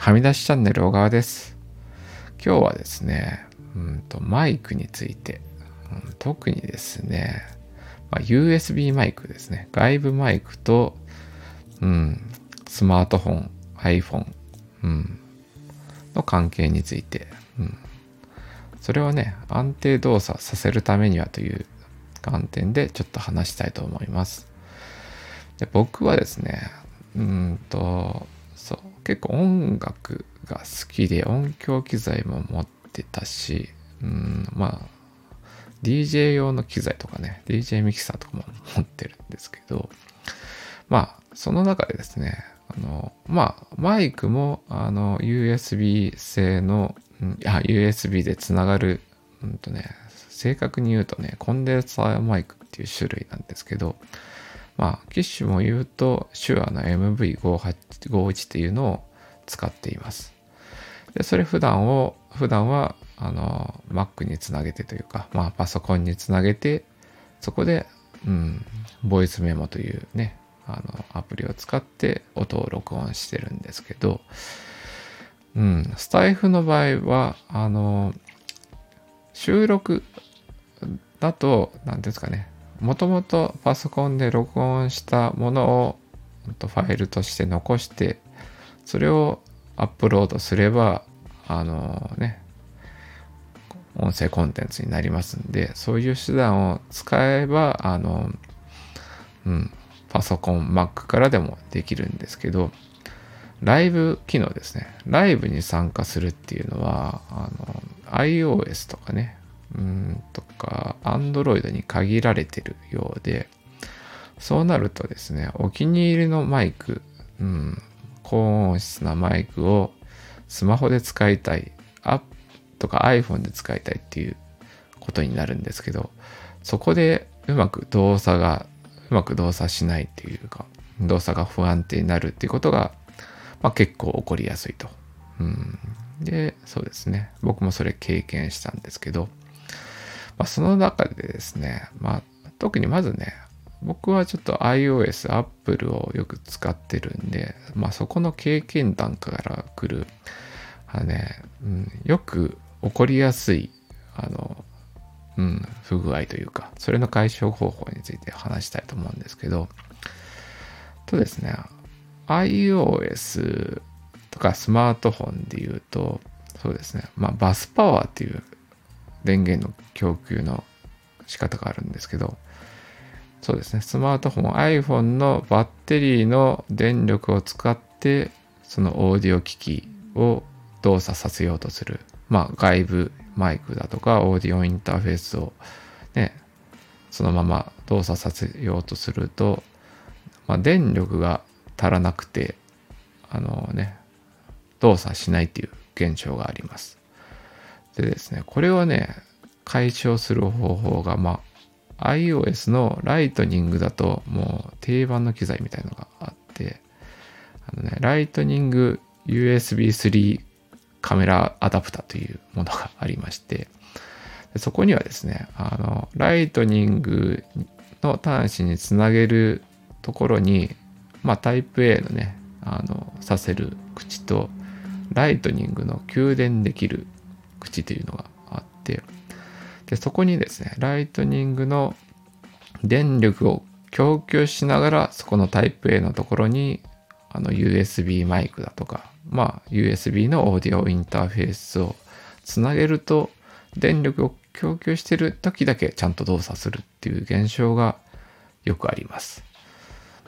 はみ出しチャンネル小川です。今日はですね、うんとマイクについて、うん、特にですね、まあ、USB マイクですね。外部マイクと、うん、スマートフォン、iPhone、うん、の関係について、うん、それをね、安定動作させるためにはという観点でちょっと話したいと思います。で僕はですね、うんと、そう、結構音楽が好きで音響機材も持ってたし、うん、まあ、DJ 用の機材とかね、DJ ミキサーとかも持ってるんですけど、まあ、その中でですね、あの、まあ、マイクも、あの、USB 製の、うん、USB でつながる、うんとね、正確に言うとね、コンデンサーマイクっていう種類なんですけど、まあ、機種も言うと、手話の MV5851 っていうのを使っています。で、それ普段を、普段は、あの、Mac につなげてというか、まあ、パソコンにつなげて、そこで、うん、ボイスメモというね、あの、アプリを使って音を録音してるんですけど、うん、スタイフの場合は、あの、収録だと、何ですかね、もともとパソコンで録音したものをファイルとして残して、それをアップロードすれば、あのね、音声コンテンツになりますんで、そういう手段を使えば、あの、うん、パソコン、Mac からでもできるんですけど、ライブ機能ですね。ライブに参加するっていうのは、あの、iOS とかね、うんとか、Android に限られてるようで、そうなるとですね、お気に入りのマイク、うん、高音質なマイクをスマホで使いたい、アップとか iPhone で使いたいっていうことになるんですけど、そこでうまく動作がうまく動作しないっていうか、動作が不安定になるっていうことが、まあ、結構起こりやすいと。うん、で、そうですね。僕もそれ経験したんですけど、まあ、その中でですね、まあ、特にまずね、僕はちょっと iOS、Apple をよく使ってるんで、まあそこの経験談から来る、あね、うん、よく起こりやすい、あの、うん、不具合というか、それの解消方法について話したいと思うんですけど、とですね、iOS とかスマートフォンで言うと、そうですね、まあバスパワーっていう電源の供給の仕方があるんですけど、そうですね、スマートフォン、iPhone のバッテリーの電力を使って、そのオーディオ機器を動作させようとする。まあ外部マイクだとかオーディオインターフェースをね、そのまま動作させようとすると、まあ、電力が足らなくて、あのね、動作しないっていう現象があります。でですね、これをね、解消する方法が、まあ、iOS のライトニングだともう定番の機材みたいのがあって、あのね、ライトニング USB 3カメラアダプタというものがありまして、そこにはですね、あの、 Lightning の端子につなげるところに、まあ、 Type A のね、あの、挿せる口と、 Lightning の給電できる口というのがあって、で、そこにですね、 Lightning の電力を供給しながら、そこのタイプ A のところに、あの、USB マイクだとか、まあ、USB のオーディオインターフェースをつなげると、電力を供給してる時だけちゃんと動作するっていう現象がよくあります。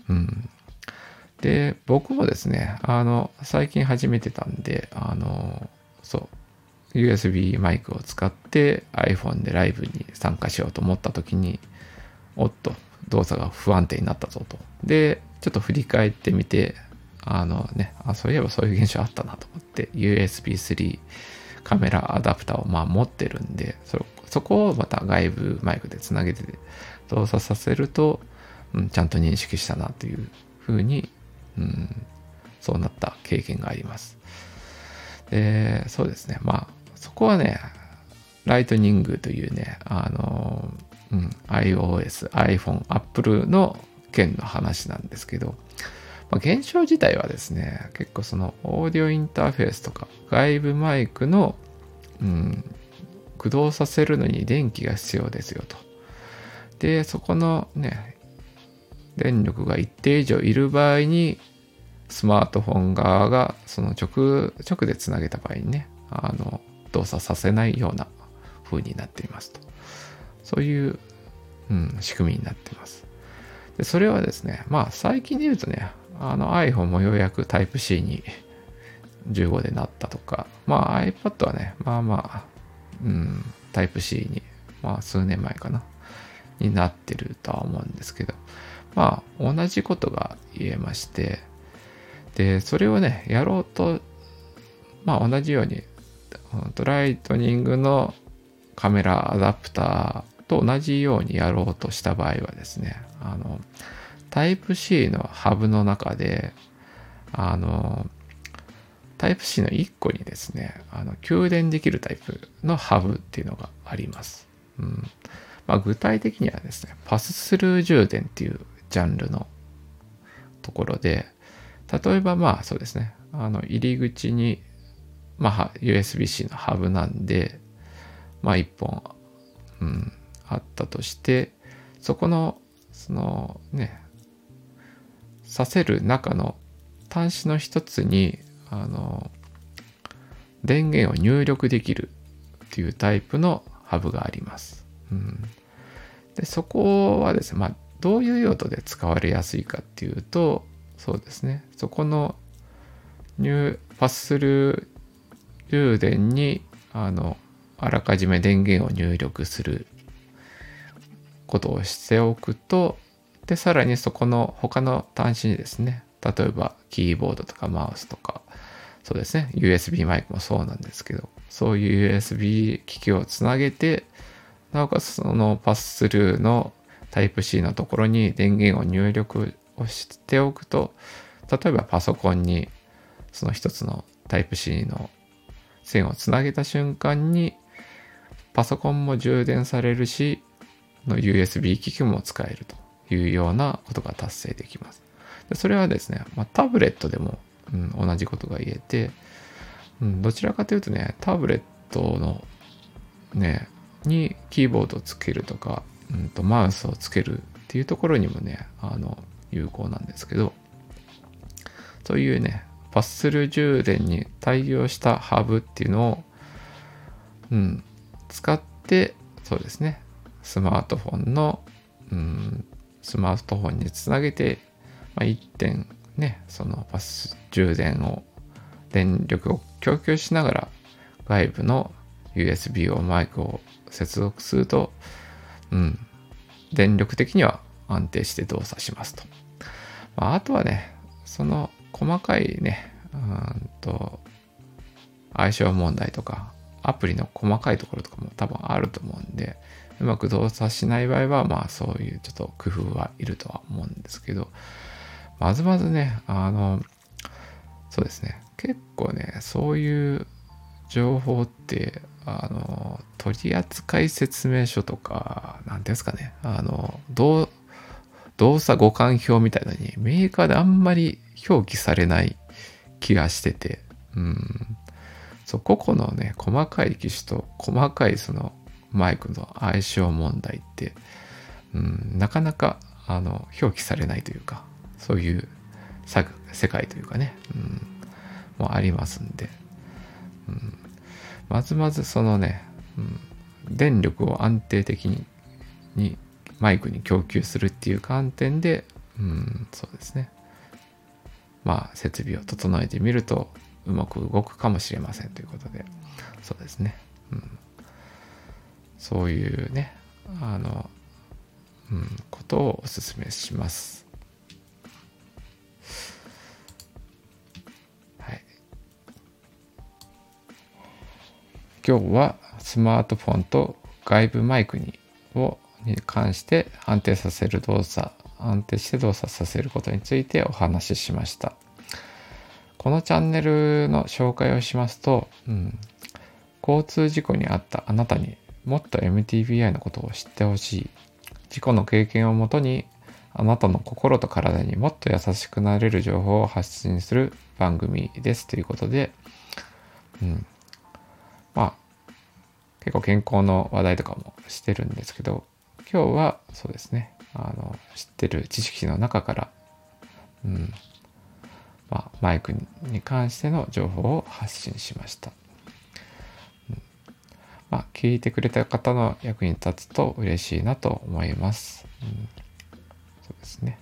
うん。で、僕もですね、あの、最近始めてたんで、あの、そう、USB マイクを使って iPhone でライブに参加しようと思った時に、おっと、動作が不安定になったぞと。で、ちょっと振り返ってみて、あのね、あそういえばそういう現象あったなと思って、USB3 カメラアダプターをまあ持ってるんで、そそこをまた外部マイクでつなげて動作させると、うん、ちゃんと認識したなというふうに、うん、そうなった経験があります。で、そうですね。まあ、そこはね、ライトニングというね、あの、うん、iOS、iPhone、Apple の件の話なんですけど、まあ、現象自体はですね、結構そのオーディオインターフェースとか外部マイクの、うん、駆動させるのに電気が必要ですよと。で、そこのね、電力が一定以上いる場合に、スマートフォン側がその直、直でつなげた場合にね、あの、動作させないような風になっていますと。そういう、うん、仕組みになっています。でそれはですね、まあ最近で言うとね、あの iPhone もようやく Type-C に15でなったとか、まあ iPad はね、まあまあ、うん、Type-C に、まあ数年前かな、になってるとは思うんですけど、まあ同じことが言えまして、で、それをね、やろうと、まあ同じように、ライトニングのカメラアダプターと同じようにやろうとした場合はですね、あの、タイプ C のハブの中で、あの、タイプ C の1個にですね、あの給電できるタイプのハブっていうのがあります。うんまあ、具体的にはですね、パススルー充電っていうジャンルのところで、例えばまあそうですね、あの入り口に、まあ、USB-C のハブなんで、まあ1本、うん、あったとして、そこの、そのね、させる中の端子の一つに、あの、電源を入力できるっていうタイプのハブがあります。うん、でそこはですね、まあ、どういう用途で使われやすいかっていうと、そうですね、そこの入パスする充電に、あの、あらかじめ電源を入力することをしておくと、で、さらにそこの他の端子にですね、例えばキーボードとかマウスとか、そうですね、USB マイクもそうなんですけど、そういう USB 機器をつなげて、なおかつそのパススルーの Type-C のところに電源を入力をしておくと、例えばパソコンにその一つの Type-C の線をつなげた瞬間に、パソコンも充電されるし、の USB 機器も使えるというようなことが達成できます。でそれはですね、まあ、タブレットでも、うん、同じことが言えて、うん、どちらかというとね、タブレットのね、にキーボードをつけるとか、うんと、マウスをつけるっていうところにもね、あの、有効なんですけど、そういうね、パススル充電に対応したハブっていうのを、うん、使って、そうですね、スマートフォンの、うん、スマートフォンにつなげて、まあ、1点ね、そのパス充電を、電力を供給しながら外部の USB をマイクを接続すると、うん、電力的には安定して動作しますと。まあ、あとはね、その細かいね、うんと、相性問題とか、アプリの細かいところとかも多分あると思うんで、うまく動作しない場合は、まあそういうちょっと工夫はいるとは思うんですけど、まずまずね、あの、そうですね、結構ね、そういう情報って、あの、取扱説明書とか、何ですかね、あの、動作互換表みたいなのにメーカーであんまり表記されない気がしてて、うん。そう、個々のね、細かい機種と細かいそのマイクの相性問題って、うん、なかなかあの表記されないというかそういう世界というかね、うん、もありますんで、うん、まずまずそのね、うん、電力を安定的ににマイクに供給するっていう観点で、うん、そうですねまあ設備を整えてみるとうまく動くかもしれませんということでそうですね、うんそういうね、あの、うん、ことをお勧めします。はい。今日はスマートフォンと外部マイクにをに関して安定させる動作、安定して動作させることについてお話ししました。このチャンネルの紹介をしますと、うん、交通事故に遭ったあなたにもっと MTBI のことを知ってほしい。事故の経験をもとにあなたの心と体にもっと優しくなれる情報を発信する番組ですということで、うん。まあ、結構健康の話題とかもしてるんですけど、今日はそうですね、あの、知ってる知識の中から、うん、まあ、マイクに関しての情報を発信しました。うん、まあ、聞いてくれた方の役に立つと嬉しいなと思います。うんそうですね。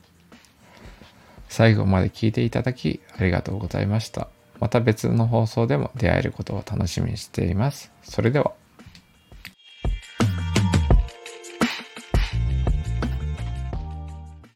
最後まで聞いていただきありがとうございました。また別の放送でも出会えることを楽しみにしています。それでは。